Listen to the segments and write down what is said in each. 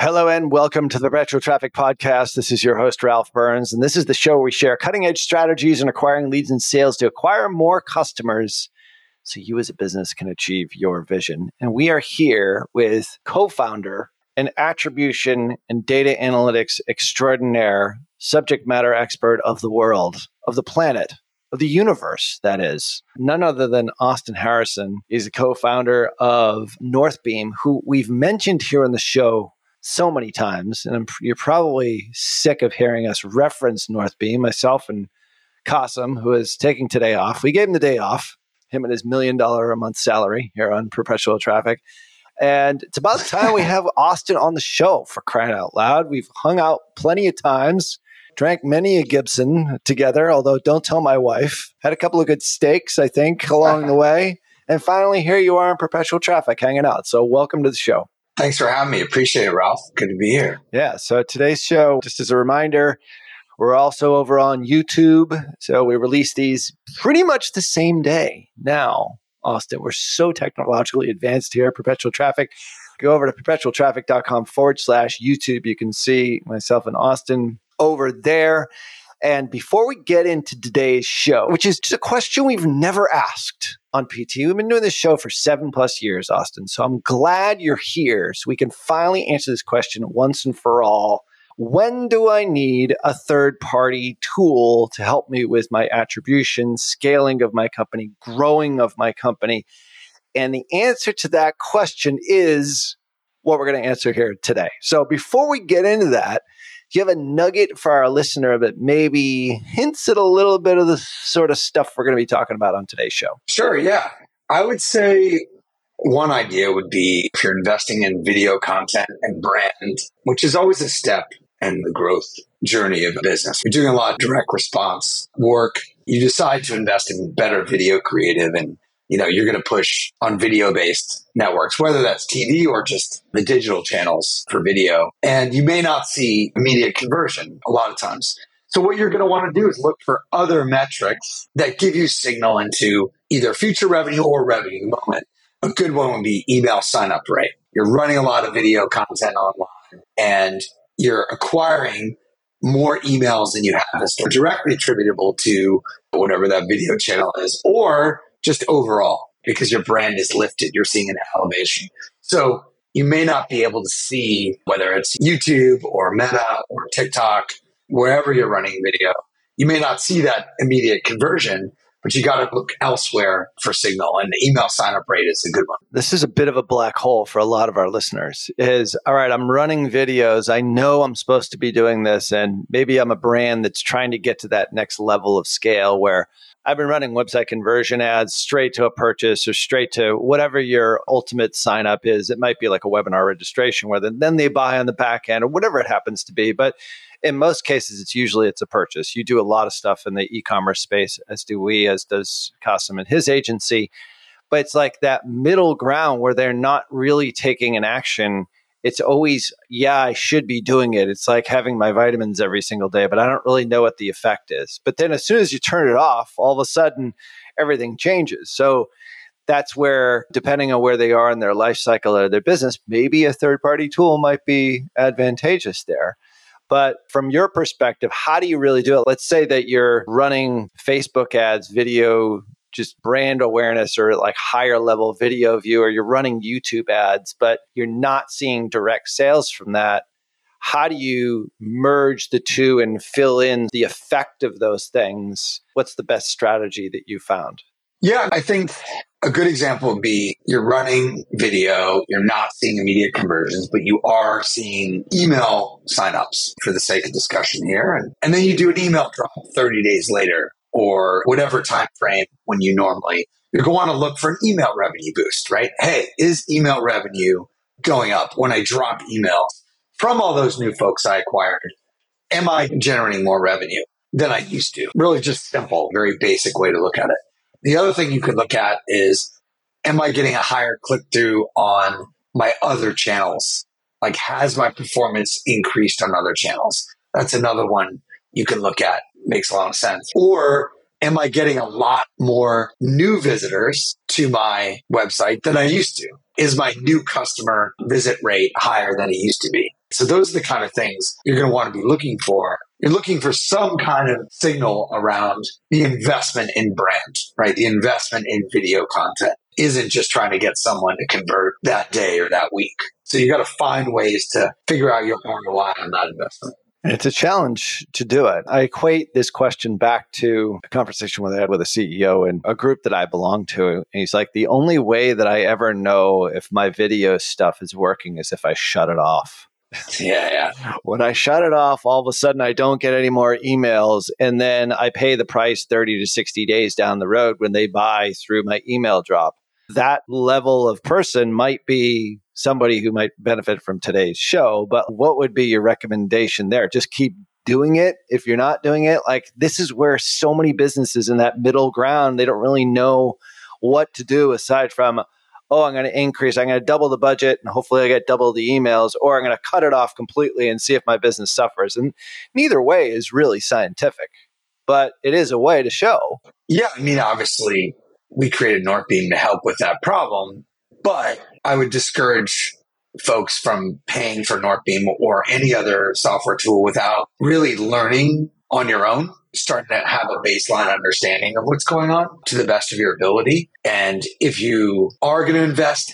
Hello and welcome to the Perpetual Traffic Podcast. This is your host, Ralph Burns, and this is the show where we share cutting edge strategies in acquiring leads and sales to acquire more customers so you as a business can achieve your vision. And we are here with co founder and attribution and data analytics extraordinaire, subject matter expert of the world, of the planet, of the universe, that is. None other than Austin Harrison is a co founder of Northbeam, who we've mentioned here on the show so many times. And I'm, you're probably sick of hearing us reference North Northbeam, myself and Kasim, who is taking today off. We gave him the day off, him and his million dollar a month salary here on perpetual traffic. And it's about time we have Austin on the show for crying out loud. We've hung out plenty of times drank many a Gibson together, although don't tell my wife. Had a couple of good steaks, I think, along the way. And finally, here you are in perpetual traffic hanging out. So, welcome to the show. Thanks for having me. Appreciate it, Ralph. Good to be here. Yeah. So, today's show, just as a reminder, we're also over on YouTube. So, we release these pretty much the same day now. Austin, we're so technologically advanced here, perpetual traffic. Go over to perpetualtraffic.com forward slash YouTube. You can see myself and Austin over there. And before we get into today's show, which is just a question we've never asked on PT, we've been doing this show for seven plus years, Austin. So I'm glad you're here so we can finally answer this question once and for all. When do I need a third party tool to help me with my attribution, scaling of my company, growing of my company? And the answer to that question is what we're going to answer here today. So before we get into that, do you have a nugget for our listener that maybe hints at a little bit of the sort of stuff we're going to be talking about on today's show? Sure, yeah. I would say one idea would be if you're investing in video content and brand, which is always a step in the growth journey of a business. You're doing a lot of direct response work. You decide to invest in better video creative and you know, you're going to push on video based networks, whether that's TV or just the digital channels for video. And you may not see immediate conversion a lot of times. So what you're going to want to do is look for other metrics that give you signal into either future revenue or revenue in the moment. A good one would be email sign up rate. You're running a lot of video content online and you're acquiring more emails than you have directly attributable to whatever that video channel is, or just overall because your brand is lifted. You're seeing an elevation. So you may not be able to see whether it's YouTube or Meta or TikTok, wherever you're running video. You may not see that immediate conversion, but you got to look elsewhere for signal and the email sign up rate is a good one. This is a bit of a black hole for a lot of our listeners is all right, I'm running videos. I know I'm supposed to be doing this and maybe I'm a brand that's trying to get to that next level of scale where I've been running website conversion ads straight to a purchase or straight to whatever your ultimate sign up is. It might be like a webinar registration where then they buy on the back end or whatever it happens to be. But in most cases, it's usually it's a purchase. You do a lot of stuff in the e-commerce space, as do we, as does Kasim and his agency. But it's like that middle ground where they're not really taking an action it's always, yeah, I should be doing it. It's like having my vitamins every single day, but I don't really know what the effect is. But then as soon as you turn it off, all of a sudden everything changes. So that's where, depending on where they are in their life cycle or their business, maybe a third party tool might be advantageous there. But from your perspective, how do you really do it? Let's say that you're running Facebook ads, video just brand awareness or like higher level video view or you're running YouTube ads, but you're not seeing direct sales from that. How do you merge the two and fill in the effect of those things? What's the best strategy that you found? Yeah, I think A good example would be you're running video, you're not seeing immediate conversions, but you are seeing email signups for the sake of discussion here. And, and then you do an email drop 30 days later or whatever time frame when you normally you're going to look for an email revenue boost, right? Hey, is email revenue going up when I drop emails from all those new folks I acquired? Am I generating more revenue than I used to? Really just simple, very basic way to look at it. The other thing you could look at is, am I getting a higher click through on my other channels? Like, has my performance increased on other channels? That's another one you can look at. Makes a lot of sense. Or am I getting a lot more new visitors to my website than I used to? Is my new customer visit rate higher than it used to be? So those are the kind of things you're going to want to be looking for. You're looking for some kind of signal around the investment in brand, right? The investment in video content isn't just trying to get someone to convert that day or that week. So you got to find ways to figure out your ROI on that investment. It's a challenge to do it. I equate this question back to a conversation I had with a CEO in a group that I belong to. And he's like, the only way that I ever know if my video stuff is working is if I shut it off. Yeah, yeah. When I shut it off, all of a sudden I don't get any more emails. And then I pay the price 30 to 60 days down the road when they buy through my email drop. That level of person might be somebody who might benefit from today's show. But what would be your recommendation there? Just keep doing it if you're not doing it. Like, this is where so many businesses in that middle ground, they don't really know what to do aside from oh, I'm going to increase, I'm going to double the budget and hopefully I get double the emails, or I'm going to cut it off completely and see if my business suffers. And neither way is really scientific, but it is a way to show. Yeah. I mean, obviously, we created Northbeam to help with that problem, but I would discourage folks from paying for Northbeam or any other software tool without really learning on your own starting to have a baseline understanding of what's going on to the best of your ability. And if you are going to invest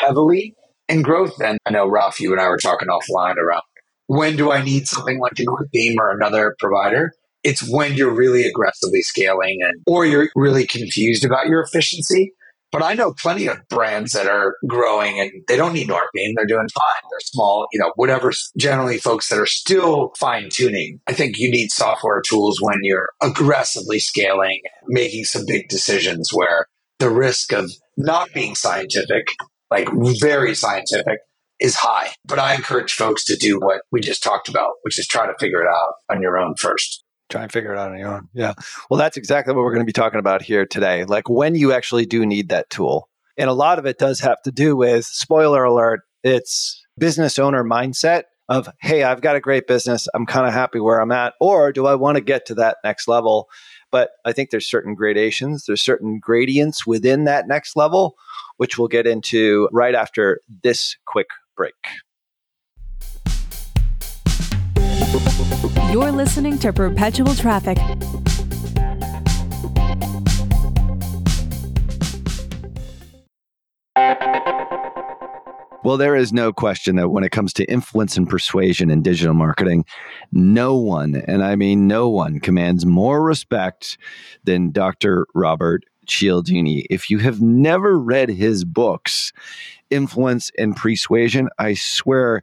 heavily in growth, then I know Ralph, you and I were talking offline around when do I need something like Northbeam or another provider? It's when you're really aggressively scaling and or you're really confused about your efficiency but I know plenty of brands that are growing and they don't need Northbeam. They're doing fine. They're small, you know, whatever. Generally, folks that are still fine tuning. I think you need software tools when you're aggressively scaling, making some big decisions where the risk of not being scientific, like very scientific, is high. But I encourage folks to do what we just talked about, which is try to figure it out on your own first try and figure it out on your own. Yeah. Well, that's exactly what we're going to be talking about here today. Like when you actually do need that tool. And a lot of it does have to do with spoiler alert, it's business owner mindset of, hey, I've got a great business. I'm kind of happy where I'm at. Or do I want to get to that next level? But I think there's certain gradations, there's certain gradients within that next level, which we'll get into right after this quick break. You're listening to Perpetual Traffic. Well, there is no question that when it comes to influence and persuasion in digital marketing, no one, and I mean no one, commands more respect than Dr. Robert Cialdini. If you have never read his books, Influence and Persuasion, I swear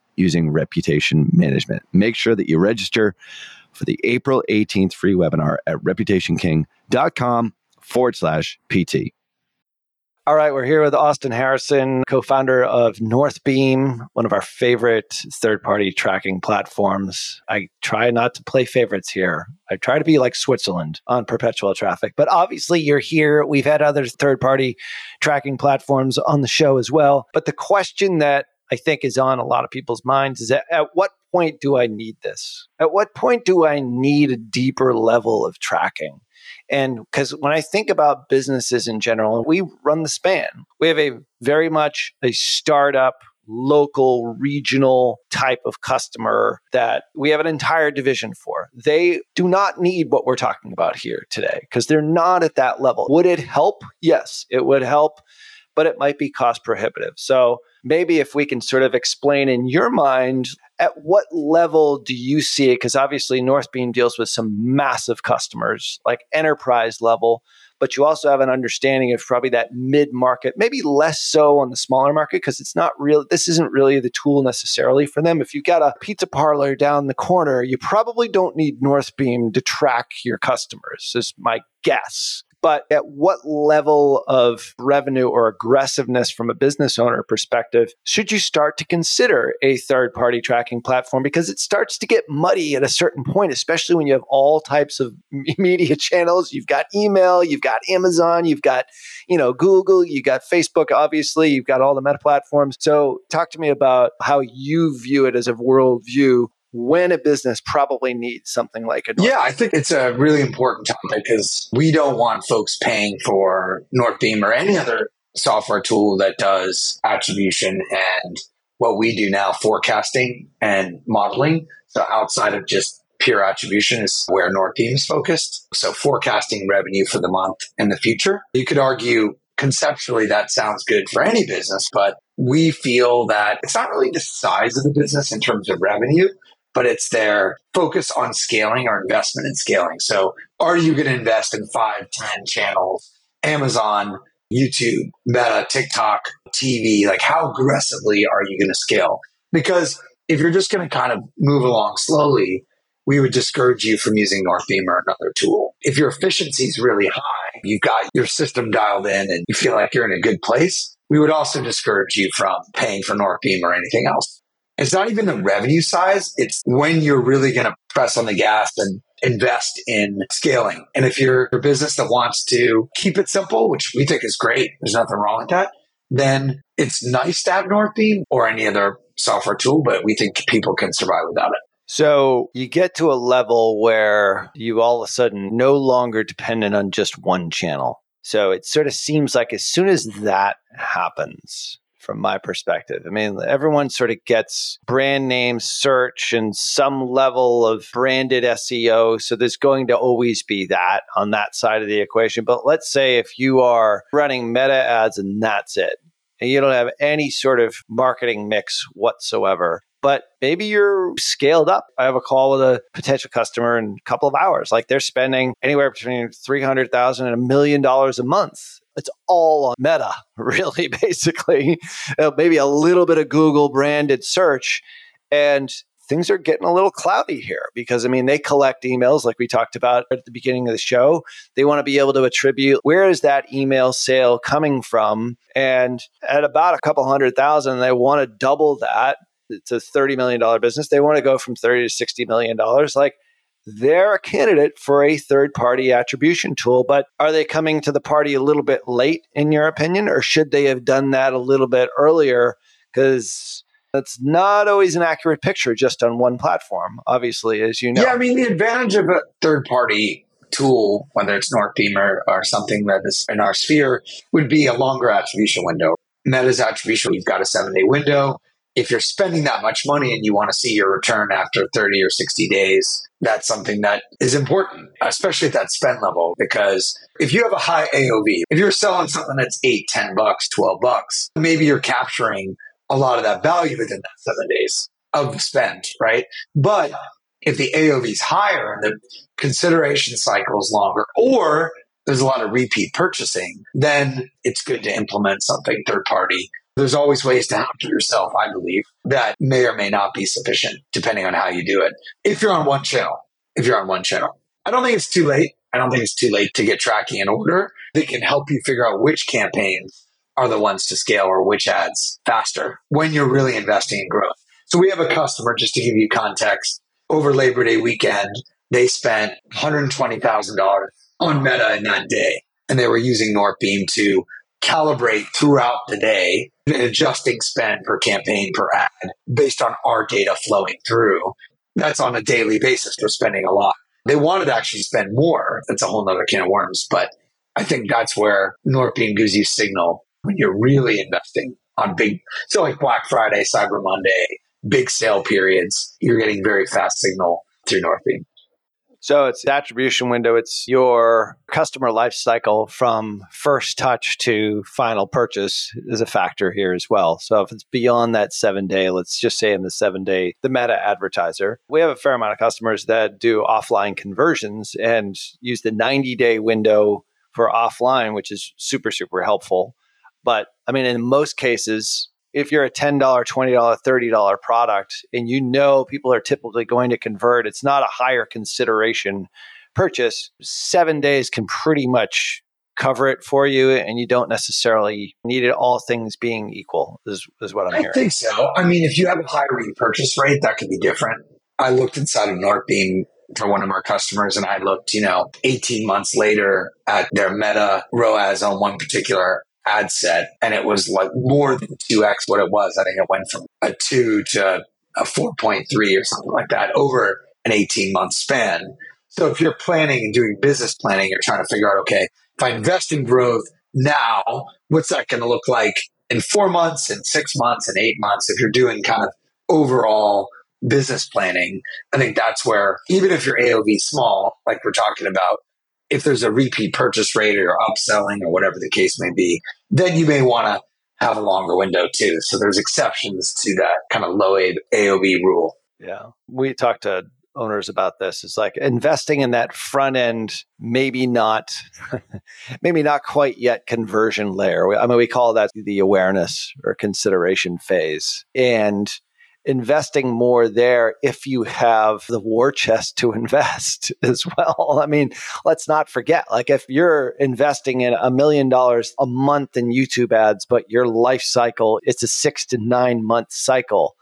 using reputation management. Make sure that you register for the April 18th free webinar at reputationking.com forward slash PT. All right, we're here with Austin Harrison, co founder of Northbeam, one of our favorite third party tracking platforms. I try not to play favorites here. I try to be like Switzerland on perpetual traffic, but obviously you're here. We've had other third party tracking platforms on the show as well. But the question that I think is on a lot of people's minds is that at what point do I need this? At what point do I need a deeper level of tracking? And because when I think about businesses in general, we run the span. We have a very much a startup, local, regional type of customer that we have an entire division for. They do not need what we're talking about here today because they're not at that level. Would it help? Yes, it would help, but it might be cost prohibitive. So maybe if we can sort of explain in your mind at what level do you see it? Because obviously, Northbeam deals with some massive customers, like enterprise level, but you also have an understanding of probably that mid market, maybe less so on the smaller market, because it's not real. This isn't really the tool necessarily for them. If you've got a pizza parlor down the corner, you probably don't need Northbeam to track your customers, is my guess. But at what level of revenue or aggressiveness from a business owner perspective should you start to consider a third party tracking platform? Because it starts to get muddy at a certain point, especially when you have all types of media channels. You've got email, you've got Amazon, you've got, you know, Google, you've got Facebook, obviously, you've got all the meta platforms. So talk to me about how you view it as a worldview when a business probably needs something like a North Yeah, I think it's a really important topic because we don't want folks paying for Northbeam or any other software tool that does attribution and what we do now, forecasting and modeling. So outside of just pure attribution is where Northbeam is focused. So forecasting revenue for the month in the future. You could argue conceptually that sounds good for any business, but we feel that it's not really the size of the business in terms of revenue, but it's their focus on scaling or investment in scaling. So are you going to invest in five, ten channels, Amazon, YouTube, Meta, TikTok, TV? Like how aggressively are you going to scale? Because if you're just going to kind of move along slowly, we would discourage you from using Northbeam or another tool. If your efficiency is really high, you've got your system dialed in and you feel like you're in a good place, we would also discourage you from paying for Northbeam or anything else. It's not even the revenue size. It's when you're really going to press on the gas and invest in scaling. And if you're a business that wants to keep it simple, which we think is great, there's nothing wrong with that, then it's nice to have Northbeam or any other software tool, but we think people can survive without it. So you get to a level where you all of a sudden no longer dependent on just one channel. So it sort of seems like as soon as that happens, from my perspective. I mean, everyone sort of gets brand name search and some level of branded SEO. So there's going to always be that on that side of the equation. But let's say if you are running meta ads and that's it, and you don't have any sort of marketing mix whatsoever. But maybe you're scaled up. I have a call with a potential customer in a couple of hours. Like they're spending anywhere between 300,000 and a million dollars a month it's all on meta, really, basically. Uh, maybe a little bit of Google branded search. And things are getting a little cloudy here because, I mean, they collect emails like we talked about at the beginning of the show. They want to be able to attribute where is that email sale coming from? And at about a couple hundred thousand, they want to double that. It's a $30 million business. They want to go from 30 to $60 million. Like, they're a candidate for a third party attribution tool. But are they coming to the party a little bit late, in your opinion, or should they have done that a little bit earlier? Because that's not always an accurate picture just on one platform, obviously, as you know. Yeah, I mean, the advantage of a third party tool, whether it's Northbeam or, or something that is in our sphere, would be a longer attribution window. Meta's attribution, you've got a seven day window if you're spending that much money and you want to see your return after 30 or 60 days, that's something that is important, especially at that spend level. Because if you have a high AOV, if you're selling something that's eight, 10 bucks, 12 bucks, maybe you're capturing a lot of that value within that seven days of spend, right? But if the AOV is higher and the consideration cycle is longer, or there's a lot of repeat purchasing, then it's good to implement something third party. There's always ways to hamper yourself, I believe, that may or may not be sufficient depending on how you do it. If you're on one channel, if you're on one channel, I don't think it's too late. I don't think it's too late to get tracking in order. They can help you figure out which campaigns are the ones to scale or which ads faster when you're really investing in growth. So we have a customer, just to give you context, over Labor Day weekend, they spent $120,000 on Meta in that day. And they were using Northbeam to calibrate throughout the day adjusting spend per campaign per ad based on our data flowing through. That's on a daily basis. They're spending a lot. They wanted to actually spend more. That's a whole nother can of worms. But I think that's where Northbeam gives you signal when you're really investing on big, so like Black Friday, Cyber Monday, big sale periods, you're getting very fast signal through Northbeam. So it's the attribution window. It's your customer life cycle from first touch to final purchase is a factor here as well. So if it's beyond that seven day, let's just say in the seven day, the meta advertiser, we have a fair amount of customers that do offline conversions and use the 90 day window for offline, which is super, super helpful. But I mean, in most cases, if you're a $10, $20, $30 product and you know people are typically going to convert, it's not a higher consideration purchase, seven days can pretty much cover it for you and you don't necessarily need it all things being equal is, is what I'm I hearing. think so. I mean, if you have a high repurchase rate, that could be different. I looked inside of Northbeam for one of our customers and I looked, you know, 18 months later at their meta ROAS on one particular ad set and it was like more than 2x what it was. I think it went from a 2 to a 4.3 or something like that over an 18 month span. So if you're planning and doing business planning, you're trying to figure out, okay, if I invest in growth now, what's that going to look like in four months and six months and eight months? If you're doing kind of overall business planning, I think that's where even if your AOV small, like we're talking about, if there's a repeat purchase rate or upselling or whatever the case may be, then you may want to have a longer window too. So there's exceptions to that kind of low AOV rule. Yeah. We talked to owners about this. It's like investing in that front end, maybe not, maybe not quite yet conversion layer. I mean, we call that the awareness or consideration phase. And investing more there if you have the war chest to invest as well. I mean, let's not forget, like if you're investing in a million dollars a month in YouTube ads, but your life cycle, it's a six to nine month cycle.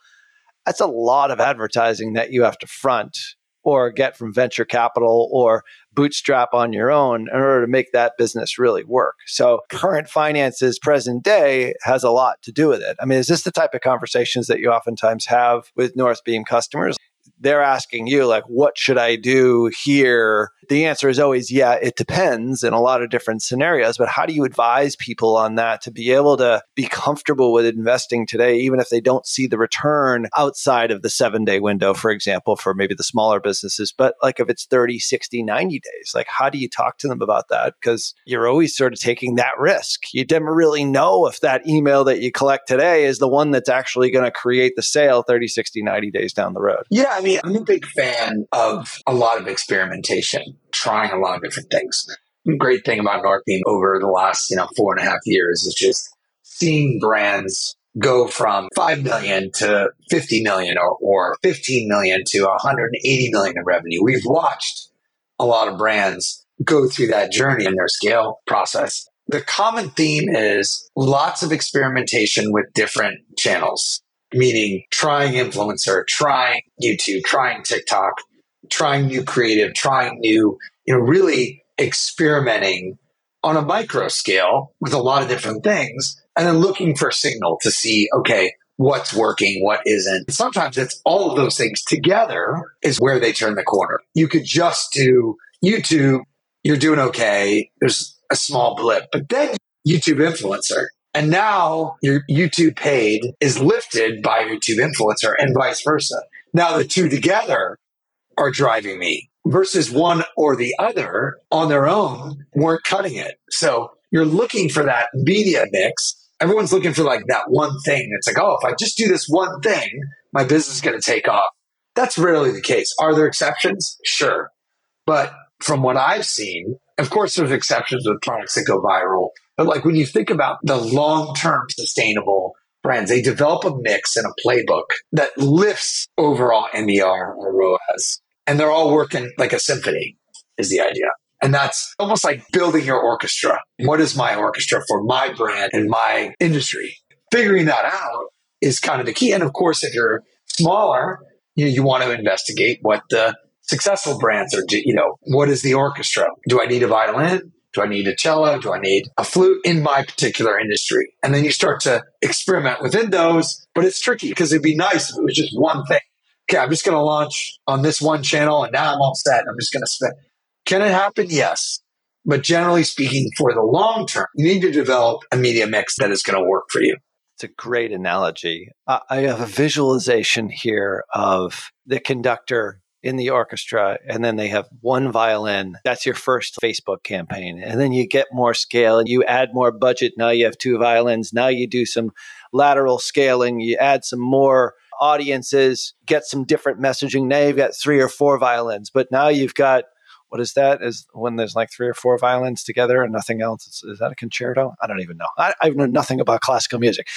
That's a lot of advertising that you have to front or get from venture capital or bootstrap on your own in order to make that business really work. So, current finances, present day, has a lot to do with it. I mean, is this the type of conversations that you oftentimes have with Northbeam customers? They're asking you like what should i do here? The answer is always yeah it depends in a lot of different scenarios but how do you advise people on that to be able to be comfortable with investing today even if they don't see the return outside of the 7 day window for example for maybe the smaller businesses? But like if it's 30 60 90 days like how do you talk to them about that? Because you're always sort of taking that risk. You never really know if that email that you collect today is the one that's actually going to create the sale 30 60 90 days down the road. Yeah I mean, I'm a big fan of a lot of experimentation, trying a lot of different things. The great thing about Northbeam over the last, you know, four and a half years is just seeing brands go from 5 million to 50 million or, or 15 million to 180 million in revenue. We've watched a lot of brands go through that journey in their scale process. The common theme is lots of experimentation with different channels meaning trying influencer, trying YouTube, trying TikTok, trying new creative, trying new, you know, really experimenting on a micro scale with a lot of different things and then looking for signal to see, okay, what's working, what isn't. Sometimes it's all of those things together is where they turn the corner. You could just do YouTube, you're doing okay. There's a small blip, but then YouTube influencer, and now your YouTube paid is lifted by YouTube influencer and vice versa. Now the two together are driving me versus one or the other on their own weren't cutting it. So you're looking for that media mix Everyone's looking for like that one thing. It's like, oh, if I just do this one thing, my business is going to take off. That's rarely the case. Are there exceptions? Sure. But from what I've seen, of course, there's exceptions with products that go viral. But like when you think about the long term sustainable brands, they develop a mix and a playbook that lifts overall MER or ROAS. And they're all working like a symphony, is the idea. And that's almost like building your orchestra. What is my orchestra for my brand and my industry? Figuring that out is kind of the key. And of course, if you're smaller, you, you want to investigate what the successful brands are, you know, what is the orchestra? Do I need a violin? Do I need a cello? Do I need a flute in my particular industry? And then you start to experiment within those, but it's tricky because it'd be nice if it was just one thing. Okay, I'm just going to launch on this one channel and now I'm all set. I'm just going to spend. Can it happen? Yes. But generally speaking, for the long term, you need to develop a media mix that is going to work for you. It's a great analogy. I have a visualization here of the conductor in the orchestra and then they have one violin that's your first facebook campaign and then you get more scale and you add more budget now you have two violins now you do some lateral scaling you add some more audiences get some different messaging now you've got three or four violins but now you've got what is that? Is when there's like three or four violins together and nothing else? Is, is that a concerto? I don't even know. I, I know nothing about classical music.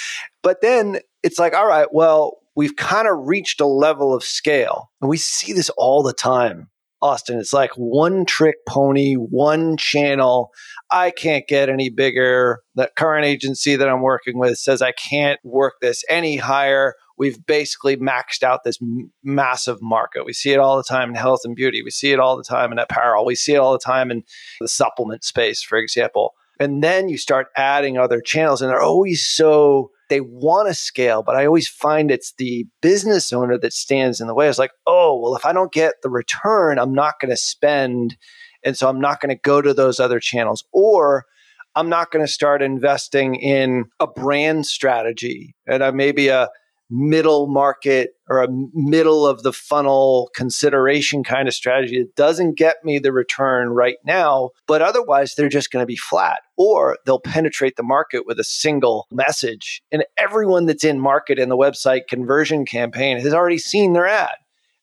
But then it's like, all right, well, we've kind of reached a level of scale, and we see this all the time. Austin, it's like one trick pony, one channel. I can't get any bigger. The current agency that I'm working with says I can't work this any higher we've basically maxed out this m- massive market. We see it all the time in health and beauty. We see it all the time in apparel. We see it all the time in the supplement space, for example. And then you start adding other channels, and they're always so they want to scale, but I always find it's the business owner that stands in the way. It's like, oh, well, if I don't get the return, I'm not going to spend. And so I'm not going to go to those other channels. Or I'm not going to start investing in a brand strategy and a, maybe a middle market or a middle of the funnel consideration kind of strategy that doesn't get me the return right now, but otherwise they're just going to be flat or they'll penetrate the market with a single message. And everyone that's in market in the website conversion campaign has already seen their ad.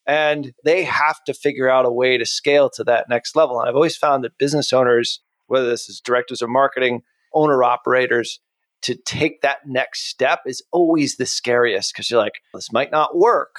And they have to figure out a way to scale to that next level. And I've always found that business owners, whether this is directors of marketing, owner operators, to take that next step is always the scariest because you're like, this might not work,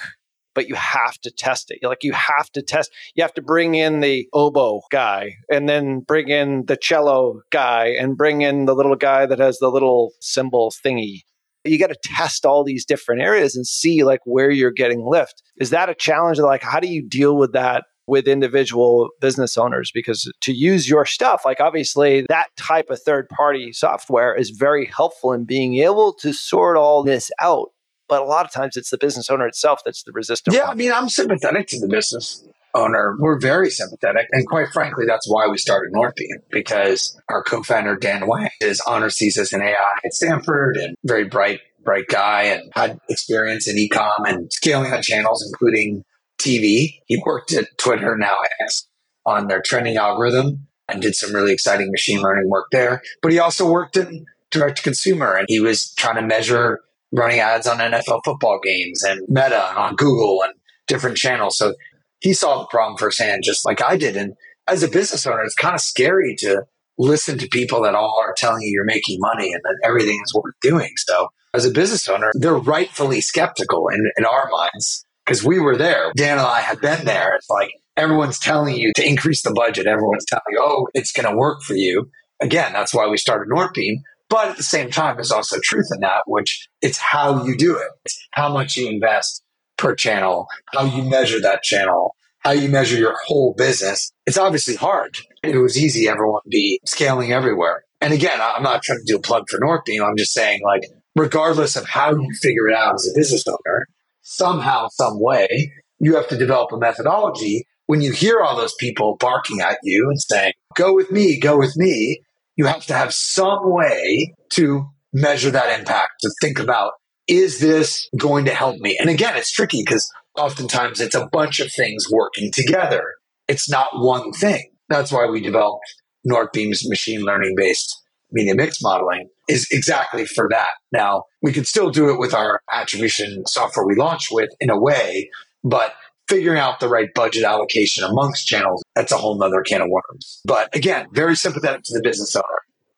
but you have to test it. You're like, you have to test, you have to bring in the oboe guy and then bring in the cello guy and bring in the little guy that has the little cymbal thingy. You got to test all these different areas and see like where you're getting lift. Is that a challenge? Like, how do you deal with that with individual business owners because to use your stuff, like obviously that type of third party software is very helpful in being able to sort all this out. But a lot of times it's the business owner itself that's the resistant. Yeah, one. I mean, I'm sympathetic to the business owner. We're very sympathetic. And quite frankly, that's why we started Northbeam because our co-founder, Dan Wang, is honors thesis in AI at Stanford and very bright, bright guy and had experience in ecom and scaling out channels, including TV. He worked at Twitter, now X, on their trending algorithm and did some really exciting machine learning work there. But he also worked in direct to consumer and he was trying to measure running ads on NFL football games and Meta and on Google and different channels. So he saw the problem firsthand, just like I did. And as a business owner, it's kind of scary to listen to people that all are telling you you're making money and that everything is worth doing. So as a business owner, they're rightfully skeptical in, in our minds because we were there. Dan and I had been there. It's like everyone's telling you to increase the budget. Everyone's telling you, oh, it's going to work for you. Again, that's why we started Northbeam. But at the same time, there's also truth in that, which it's how you do it. It's how much you invest per channel, how you measure that channel, how you measure your whole business. It's obviously hard. It was easy, everyone be scaling everywhere. And again, I'm not trying to do a plug for Northbeam. I'm just saying, like, regardless of how you figure it out as a business owner, somehow, some way, you have to develop a methodology. When you hear all those people barking at you and saying, go with me, go with me, you have to have some way to measure that impact, to think about, is this going to help me? And again, it's tricky because oftentimes it's a bunch of things working together. It's not one thing. That's why we developed Northbeam's machine learning based media mix modeling is exactly for that. Now, we could still do it with our attribution software we launched with in a way, but figuring out the right budget allocation amongst channels, that's a whole nother can of worms. But again, very sympathetic to the business owner,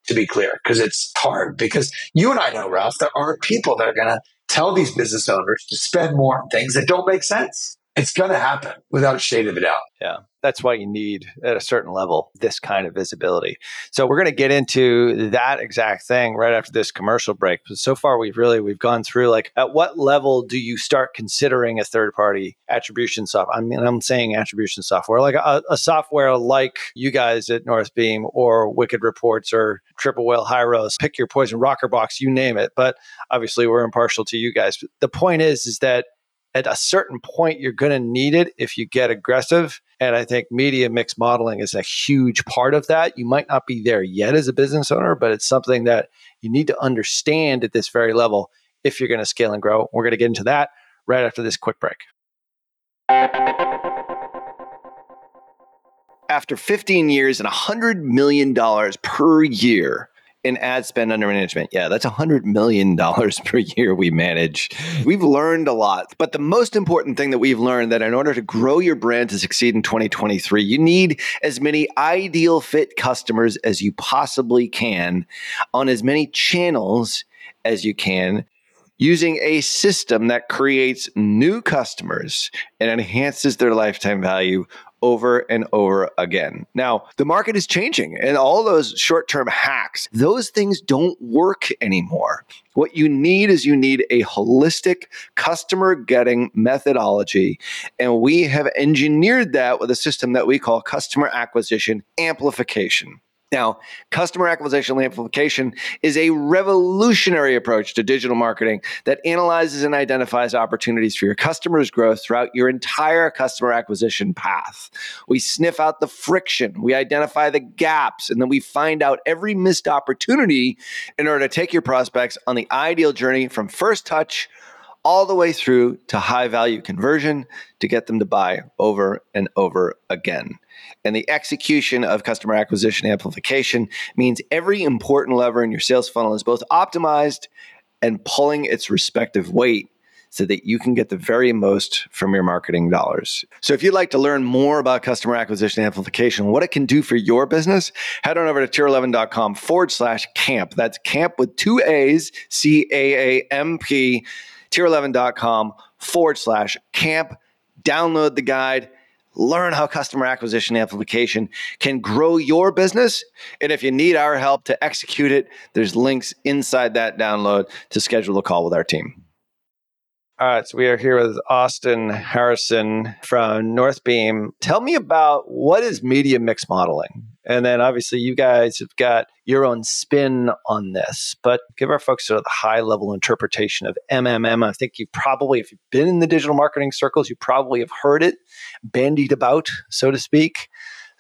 to be clear, because it's hard. Because you and I know, Ralph, there are people that are going to tell these business owners to spend more on things that don't make sense. It's going to happen without a shade of a doubt. Yeah. That's why you need at a certain level this kind of visibility. So we're going to get into that exact thing right after this commercial break. But so far we've really we've gone through like at what level do you start considering a third party attribution software? I mean I'm saying attribution software like a, a software like you guys at Northbeam or Wicked Reports or Triple Whale Hyros, pick your poison Rockerbox, you name it. But obviously we're impartial to you guys. The point is is that at a certain point, you're going to need it if you get aggressive. And I think media mix modeling is a huge part of that. You might not be there yet as a business owner, but it's something that you need to understand at this very level if you're going to scale and grow. We're going to get into that right after this quick break. After 15 years and $100 million per year, in ad spend under management. Yeah, that's $100 million per year we manage. We've learned a lot. But the most important thing that we've learned that in order to grow your brand to succeed in 2023, you need as many ideal fit customers as you possibly can on as many channels as you can using a system that creates new customers and enhances their lifetime value over and over again. Now, the market is changing and all those short term hacks, those things don't work anymore. What you need is you need a holistic customer getting methodology. And we have engineered that with a system that we call customer acquisition amplification. Now, customer acquisition amplification is a revolutionary approach to digital marketing that analyzes and identifies opportunities for your customers' growth throughout your entire customer acquisition path. We sniff out the friction, we identify the gaps, and then we find out every missed opportunity in order to take your prospects on the ideal journey from first touch all the way through to high value conversion to get them to buy over and over again. And the execution of customer acquisition amplification means every important lever in your sales funnel is both optimized and pulling its respective weight so that you can get the very most from your marketing dollars. So if you'd like to learn more about customer acquisition amplification, what it can do for your business, head on over to tier11.com forward slash camp. That's camp with two A's, C A A M P, tier11.com forward slash camp. Download the guide learn how customer acquisition amplification can grow your business. And if you need our help to execute it, there's links inside that download to schedule a call with our team. All right, so we are here with Austin Harrison from Northbeam. Tell me about what is media mix modeling? And then obviously you guys have got your own spin on this, but give our folks sort of the high level interpretation of MMM. I think you probably, if you've been in the digital marketing circles, you probably have heard it bandied about, so to speak.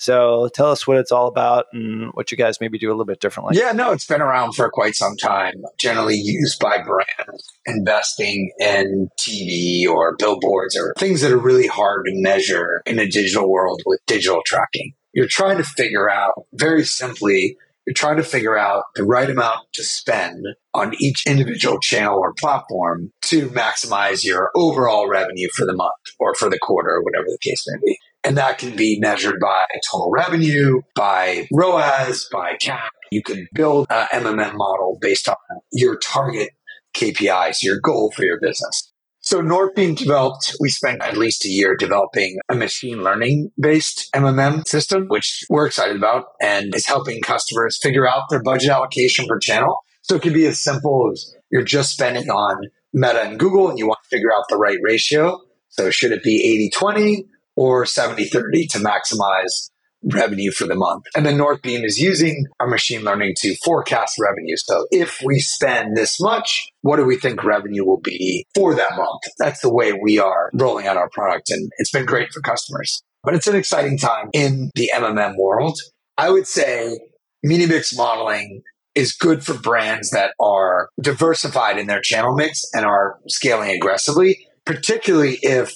So tell us what it's all about and what you guys maybe do a little bit differently. Yeah, no, it's been around for quite some time, generally used by brands investing in TV or billboards or things that are really hard to measure in a digital world with digital tracking you're trying to figure out very simply, you're trying to figure out the right amount to spend on each individual channel or platform to maximize your overall revenue for the month or for the quarter or whatever the case may be. And that can be measured by total revenue, by ROAS, by CAC. You can build a MMM model based on your target KPIs, your goal for your business. So Northbeam developed, we spent at least a year developing a machine learning based MMM system, which we're excited about and is helping customers figure out their budget allocation per channel. So it can be as simple as you're just spending on Meta and Google and you want to figure out the right ratio. So should it be 80 20 or 70 30 to maximize revenue for the month. And then Northbeam is using our machine learning to forecast revenue. So if we spend this much, what do we think revenue will be for that month? That's the way we are rolling out our product. And it's been great for customers. But it's an exciting time in the MMM world. I would say media mix modeling is good for brands that are diversified in their channel mix and are scaling aggressively, particularly if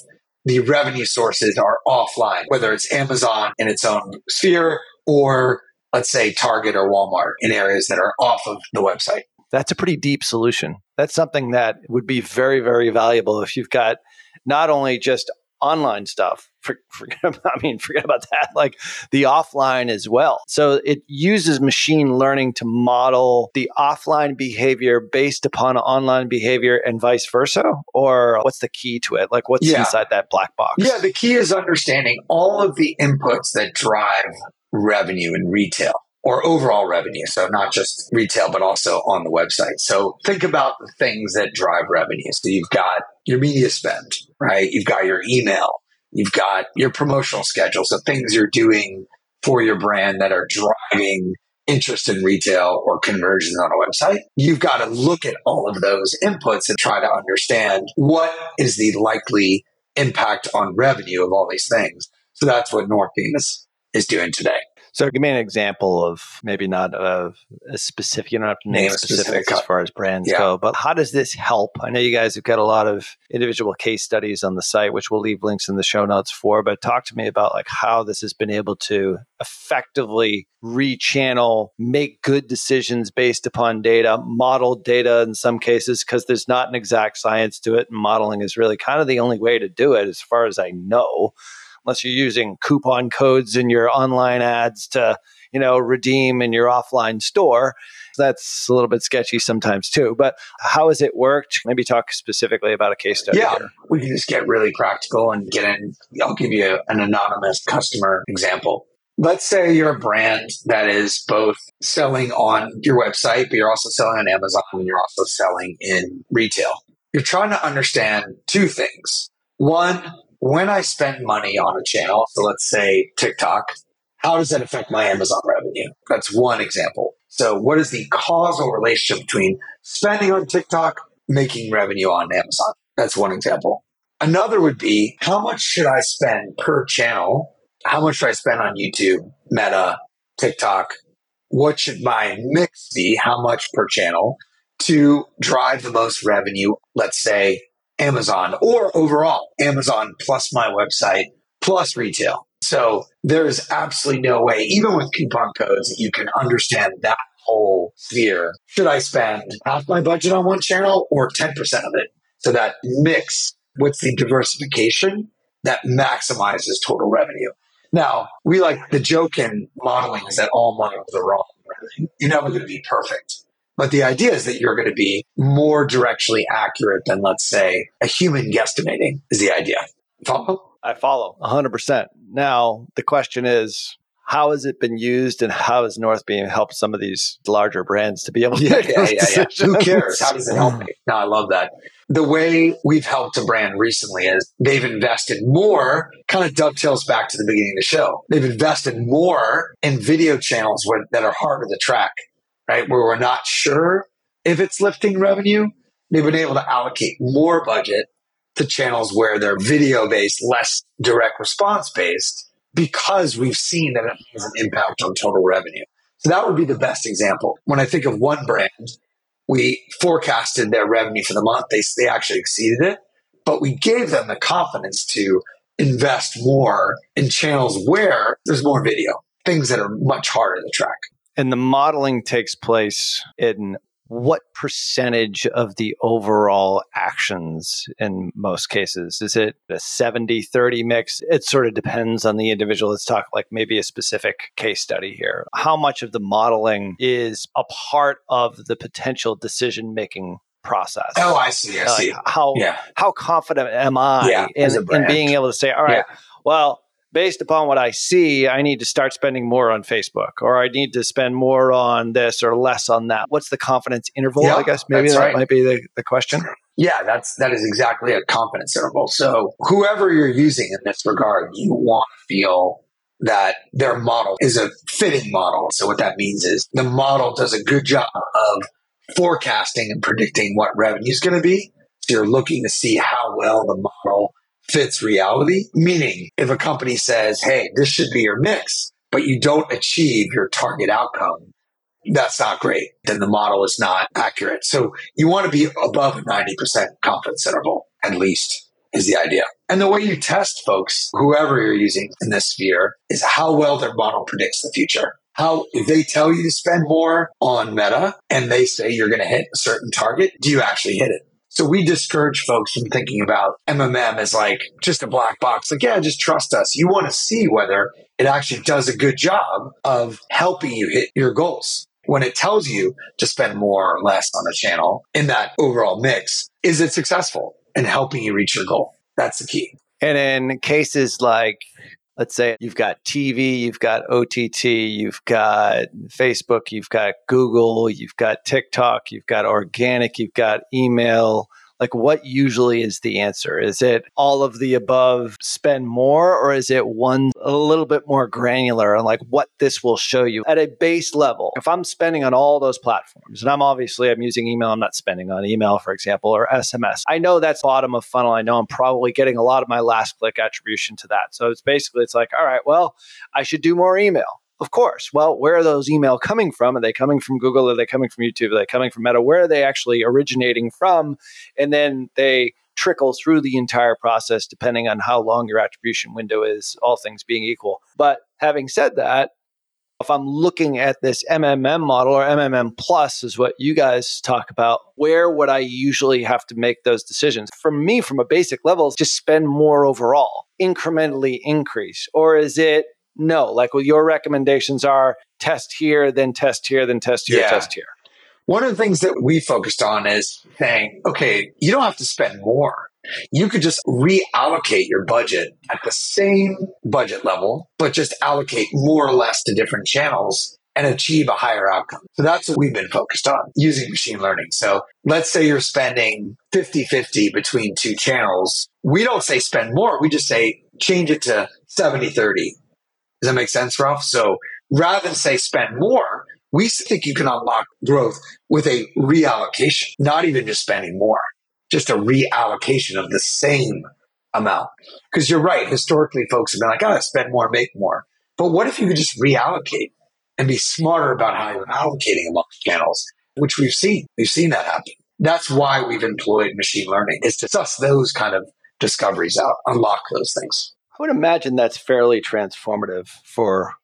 the revenue sources are offline, whether it's Amazon in its own sphere or let's say Target or Walmart in areas that are off of the website. That's a pretty deep solution. That's something that would be very, very valuable if you've got not only just online stuff. For, forget about, I mean, forget about that. Like the offline as well. So it uses machine learning to model the offline behavior based upon online behavior and vice versa. Or what's the key to it? Like what's Yeah. inside that black box? Yeah, the key is understanding all of the inputs that drive revenue in retail or overall revenue. So not just retail, but also on the website. So think about the things that drive revenue. So you've got your media spend, right? You've got your email. You've got your promotional schedule. So things you're doing for your brand that are driving interest in retail or conversions on a website. You've got to look at all of those inputs and try to understand what is the likely impact on revenue of all these things. So that's what Northbeam is, is doing today. So give me an example of maybe not of a specific, you don't have to name, Name a specific as far as brands Yeah. go, but how does this help? I know you guys have got a lot of individual case studies on the site, which we'll leave links in the show notes for, but talk to me about like how this has been able to effectively rechannel, make good decisions based upon data, model data in some cases, because there's not an exact science to it. And modeling is really kind of the only way to do it, as far as I know unless you're using coupon codes in your online ads to you know redeem in your offline store that's a little bit sketchy sometimes too but how has it worked maybe talk specifically about a case study Yeah, here. we can just get really practical and get in. I'll give you an anonymous customer example. Let's say you're a brand that is both selling on your website, but you're also selling on Amazon and you're also selling in retail. You're trying to understand two things. One, when I spend money on a channel, so let's say TikTok, how does that affect my Amazon revenue? That's one example. So, what is the causal relationship between spending on TikTok, making revenue on Amazon? That's one example. Another would be how much should I spend per channel? How much should I spend on YouTube, Meta, TikTok? What should my mix be? How much per channel to drive the most revenue? Let's say Amazon or overall Amazon plus my website plus retail. So there is absolutely no way, even with coupon codes, that you can understand that whole sphere. Should I spend half my budget on one channel or 10% of it? So that mix, with the diversification that maximizes total revenue? Now, we like the joke in modeling is that all models are wrong. You're never going to be perfect. But the idea is that you're going to be more directionally accurate than, let's say, a human guesstimating is the idea. Follow? i follow 100% now the question is how has it been used and how has northbeam helped some of these larger brands to be able to Yeah, yeah, yeah, yeah. Who cares? How does it help me? No, I love that. The way we've helped a brand recently is they've invested more, kind of dovetails back to the beginning of the show. They've invested more in video channels where, that are harder to track, right? Where we're not sure if it's lifting revenue. They've been able to allocate more budget to channels where they're video based, less direct response based, because we've seen that it has an impact on total revenue. So that would be the best example. When I think of one brand, we forecasted their revenue for the month. They, they actually exceeded it, but we gave them the confidence to invest more in channels where there's more video, things that are much harder to track. And the modeling takes place in what percentage of the overall actions in most cases? Is it a 70 30 mix? It sort of depends on the individual. Let's talk like maybe a specific case study here. How much of the modeling is a part of the potential decision making process? Oh, I see. I see. how Yeah. how confident am I Yeah, in, in being able to say, all right, Yeah. well, based upon what I see, I need to start spending more on Facebook or I need to spend more on this or less on that. What's the confidence interval? Yeah, I guess maybe that right. might be the, the question. Yeah, that's that is exactly a confidence interval. So whoever you're using in this regard, you want to feel that their model is a fitting model. So what that means is the model does a good job of forecasting and predicting what revenue is going to be. So you're looking to see how well the model fits reality. Meaning, if a company says, "Hey, this should be your mix," but you don't achieve your target outcome, that's not great. Then the model is not accurate. So you want to be above a 90% confidence interval, at least, is the idea. And the way you test folks, whoever you're using in this sphere, is how well their model predicts the future. How, if they tell you to spend more on meta and they say you're going to hit a certain target, do you actually hit it? So we discourage folks from thinking about MMM as like just a black box. Like, yeah, just trust us. You want to see whether it actually does a good job of helping you hit your goals. When it tells you to spend more or less on a channel in that overall mix, is it successful in helping you reach your goal? That's the key. And in cases like let's say you've got TV, you've got OTT, you've got Facebook, you've got Google, you've got TikTok, you've got organic, you've got email, like what usually is the answer? Is it all of the above, spend more, or is it one a little bit more granular on like what this will show you at a base level? If I'm spending on all those platforms, and I'm obviously I'm using email, I'm not spending on email, for example, or SMS. I know that's bottom of funnel. I know I'm probably getting a lot of my last click attribution to that. So it's basically it's like, all right, well, I should do more email. Of course. Well, where are those email coming from? Are they coming from Google? Are they coming from YouTube? Are they coming from Meta? Where are they actually originating from? And then they trickle through the entire process depending on how long your attribution window is, all things being equal. But having said that, if I'm looking at this MMM model or MMM plus is what you guys talk about, where would I usually have to make those decisions? For me, from a basic level, just spend more overall, incrementally increase. Or is it no, like well, your recommendations are test here, then test here, then test here, yeah. test here. One of the things that we focused on is saying, okay, you don't have to spend more. You could just reallocate your budget at the same budget level, but just allocate more or less to different channels and achieve a higher outcome. So that's what we've been focused on using machine learning. So let's say you're spending 50 50 between two channels. We don't say spend more. We just say change it to 70 30 does that make sense, Ralph? So rather than say spend more, we think you can unlock growth with a reallocation, not even just spending more, just a reallocation of the same amount. Because you're right. Historically, folks have been like, oh, spend more, make more. But what if you could just reallocate and be smarter about how you're allocating amongst channels, which we've seen. We've seen that happen. That's why we've employed machine learning is to suss those kind of discoveries out, unlock those things. I would imagine that's fairly transformative for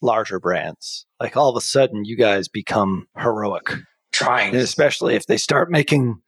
larger brands. Like all of a sudden, you guys become heroic. Trying. And especially if they start making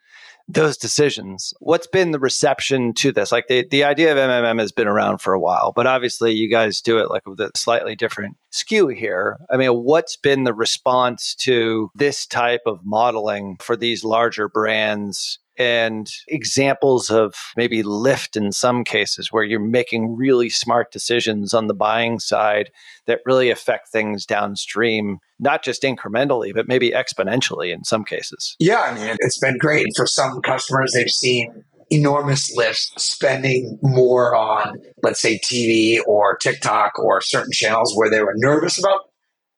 those decisions. What's been the reception to this? Like the, the idea of MMM has been around for a while, but obviously you guys do it like with a slightly different skew here. I mean, what's been the response to this type of modeling for these larger brands and examples of maybe lift in some cases where you're making really smart decisions on the buying side that really affect things downstream, not just incrementally, but maybe exponentially in some cases. Yeah, I mean, it's been great. For some customers, they've seen enormous lifts spending more on, let's say, TV or TikTok or certain channels where they were nervous about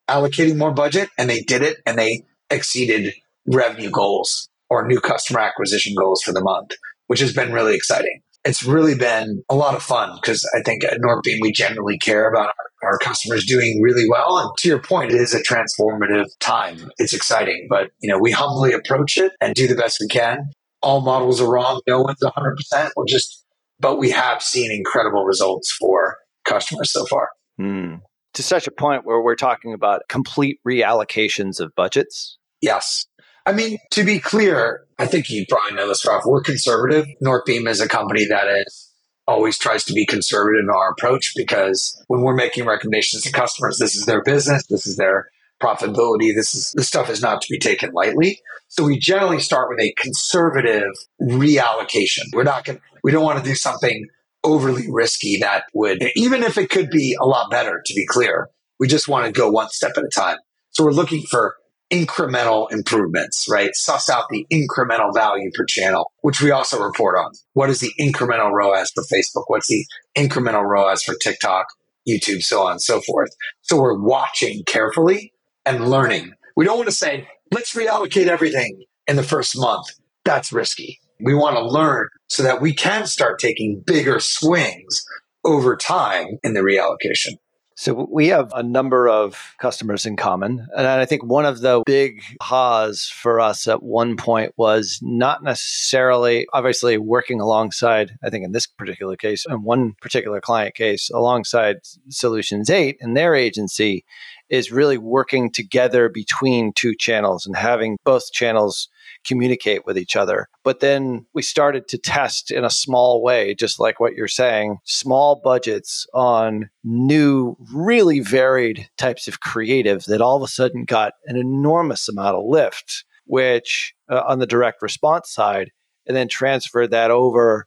allocating more budget and they did it and they exceeded revenue goals or new customer acquisition goals for the month, which has been really exciting. It's really been a lot of fun because I think at Northbeam, we generally care about our, our customers doing really well. And to your point, it is a transformative time. It's exciting, but you know, we humbly approach it and do the best we can. All models are wrong. No one's 100%. We're just, but we have seen incredible results for customers so far. Mm. To such a point where we're talking about complete reallocations of budgets. Yes. I mean, to be clear, I think you probably know this, Ralph. We're conservative. Northbeam is a company that is always tries to be conservative in our approach because when we're making recommendations to customers, this is their business, this is their profitability. This is this stuff is not to be taken lightly. So we generally start with a conservative reallocation. We're not going we don't want to do something overly risky that would even if it could be a lot better to be clear. We just want to go one step at a time. So we're looking for incremental improvements, right? Suss out the incremental value per channel, which we also report on. What is the incremental ROAS for Facebook? What's the incremental ROAS for TikTok, YouTube, so on and so forth. So we're watching carefully and learning. We don't want to say, let's reallocate everything in the first month. That's risky. We want to learn so that we can start taking bigger swings over time in the reallocation. So we have a number of customers in common. And I think one of the big ha's for us at one point was not necessarily, obviously, working alongside, I think in this particular case, in one particular client case, alongside Solutions 8 and their agency. Is really working together between two channels and having both channels communicate with each other. But then we started to test in a small way, just like what you're saying, small budgets on new, really varied types of creative that all of a sudden got an enormous amount of lift, which uh, on the direct response side, and then transferred that over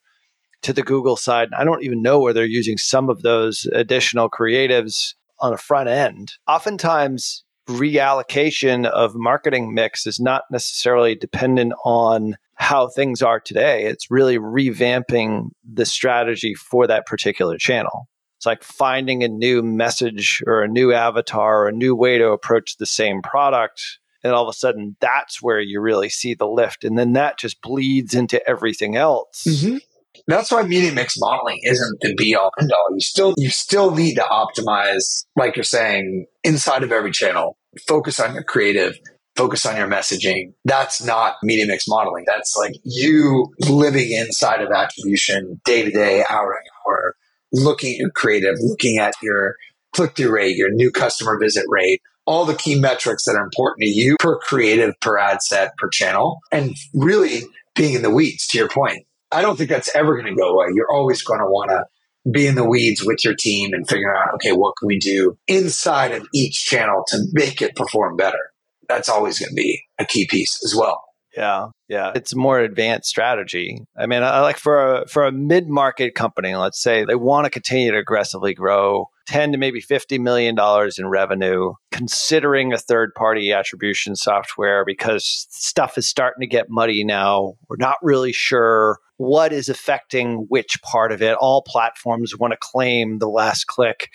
to the Google side. I don't even know where they're using some of those additional creatives on a front end. Oftentimes, reallocation of marketing mix is not necessarily dependent on how things are today. It's really revamping the strategy for that particular channel. It's like finding a new message or a new avatar or a new way to approach the same product. And all of a sudden, that's where you really see the lift. And then that just bleeds into everything else. Mm-hmm. That's why media mix modeling isn't the be all end all. You still you still need to optimize, like you're saying, inside of every channel. Focus on your creative, focus on your messaging. That's not media mix modeling. That's like you living inside of attribution day to day, hour to hour, looking at your creative, looking at your click through rate, your new customer visit rate, all the key metrics that are important to you per creative, per ad set, per channel, and really being in the weeds to your point. I don't think that's ever going to go away. You're always going to want to be in the weeds with your team and figure out, okay, what can we do inside of each channel to make it perform better? That's always going to be a key piece as well. Yeah, yeah, it's more advanced strategy. I mean, I like for a for a mid market company, let's say they want to continue to aggressively grow, ten to maybe fifty million dollars in revenue, considering a third party attribution software because stuff is starting to get muddy now. We're not really sure what is affecting which part of it. All platforms want to claim the last click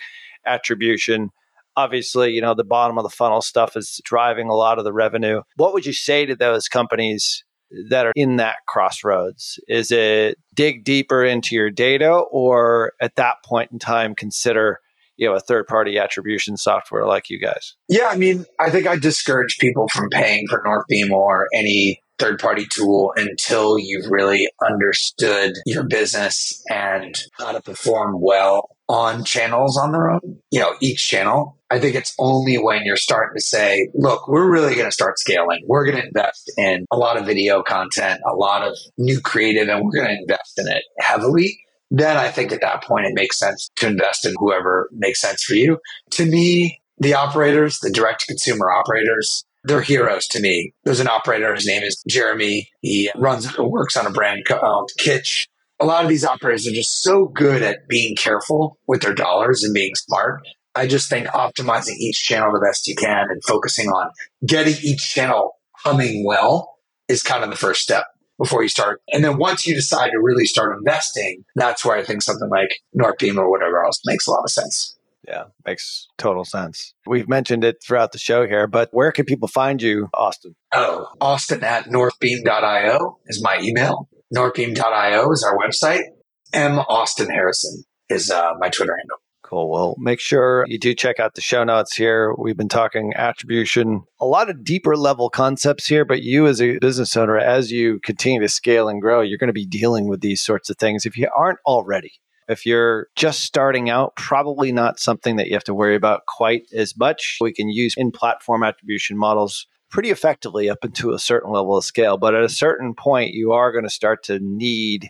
attribution. Obviously, you know, the bottom of the funnel stuff is driving a lot of the revenue. What would you say to those companies that are in that crossroads? Is it dig deeper into your data or at that point in time consider you know a third party attribution software like you guys yeah i mean i think i discourage people from paying for northbeam or any third party tool until you've really understood your business and how to perform well on channels on their own, you know, each channel. I think it's only when you're starting to say, look, we're really going to start scaling. We're going to invest in a lot of video content, a lot of new creative, and we're going to invest in it heavily. Then I think at that point, it makes sense to invest in whoever makes sense for you. To me, the operators, the direct to consumer operators, they're heroes to me. There's an operator. His name is Jeremy. He runs, works on a brand called uh, Kitsch. A lot of these operators are just so good at being careful with their dollars and being smart. I just think optimizing each channel the best you can and focusing on getting each channel humming well is kind of the first step before you start. And then once you decide to really start investing, that's where I think something like Northbeam or whatever else makes a lot of sense. Yeah, makes total sense. We've mentioned it throughout the show here, but where can people find you, Austin? Oh, Austin at northbeam.io is my email. Northbeam.io is our website. M. Austin Harrison is uh, my Twitter handle. Cool. Well, make sure you do check out the show notes here. We've been talking attribution, a lot of deeper level concepts here, but you as a business owner, as you continue to scale and grow, you're going to be dealing with these sorts of things if you aren't already. If you're just starting out, probably not something that you have to worry about quite as much. We can use in platform attribution models pretty effectively up into a certain level of scale. But at a certain point, you are going to start to need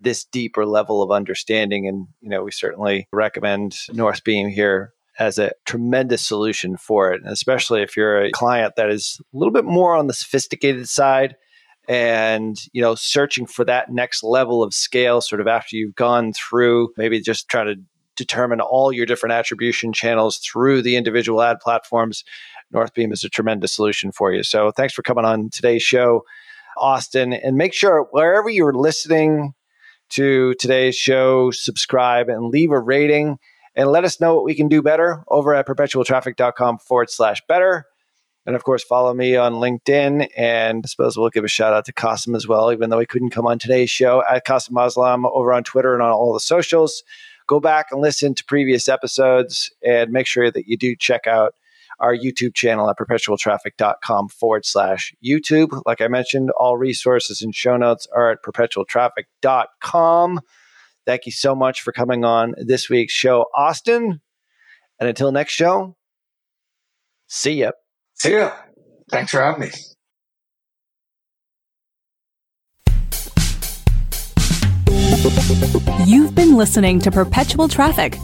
this deeper level of understanding. And, you know, we certainly recommend Northbeam here as a tremendous solution for it, especially if you're a client that is a little bit more on the sophisticated side and you know searching for that next level of scale sort of after you've gone through maybe just trying to determine all your different attribution channels through the individual ad platforms northbeam is a tremendous solution for you. So thanks for coming on today's show austin and make sure wherever you're listening to today's show subscribe and leave a rating and let us know what we can do better over at perpetualtraffic.com forward slash better and of course, follow me on LinkedIn. And I suppose we'll give a shout out to Kasim as well, even though he couldn't come on today's show at Kasim Aslam over on Twitter and on all the socials. Go back and listen to previous episodes and make sure that you do check out our YouTube channel at perpetualtraffic.com forward slash YouTube. Like I mentioned, all resources and show notes are at perpetualtraffic.com. Thank you so much for coming on this week's show, Austin. And until next show, See ya. See ya. Thanks for having me. You've been listening to Perpetual Traffic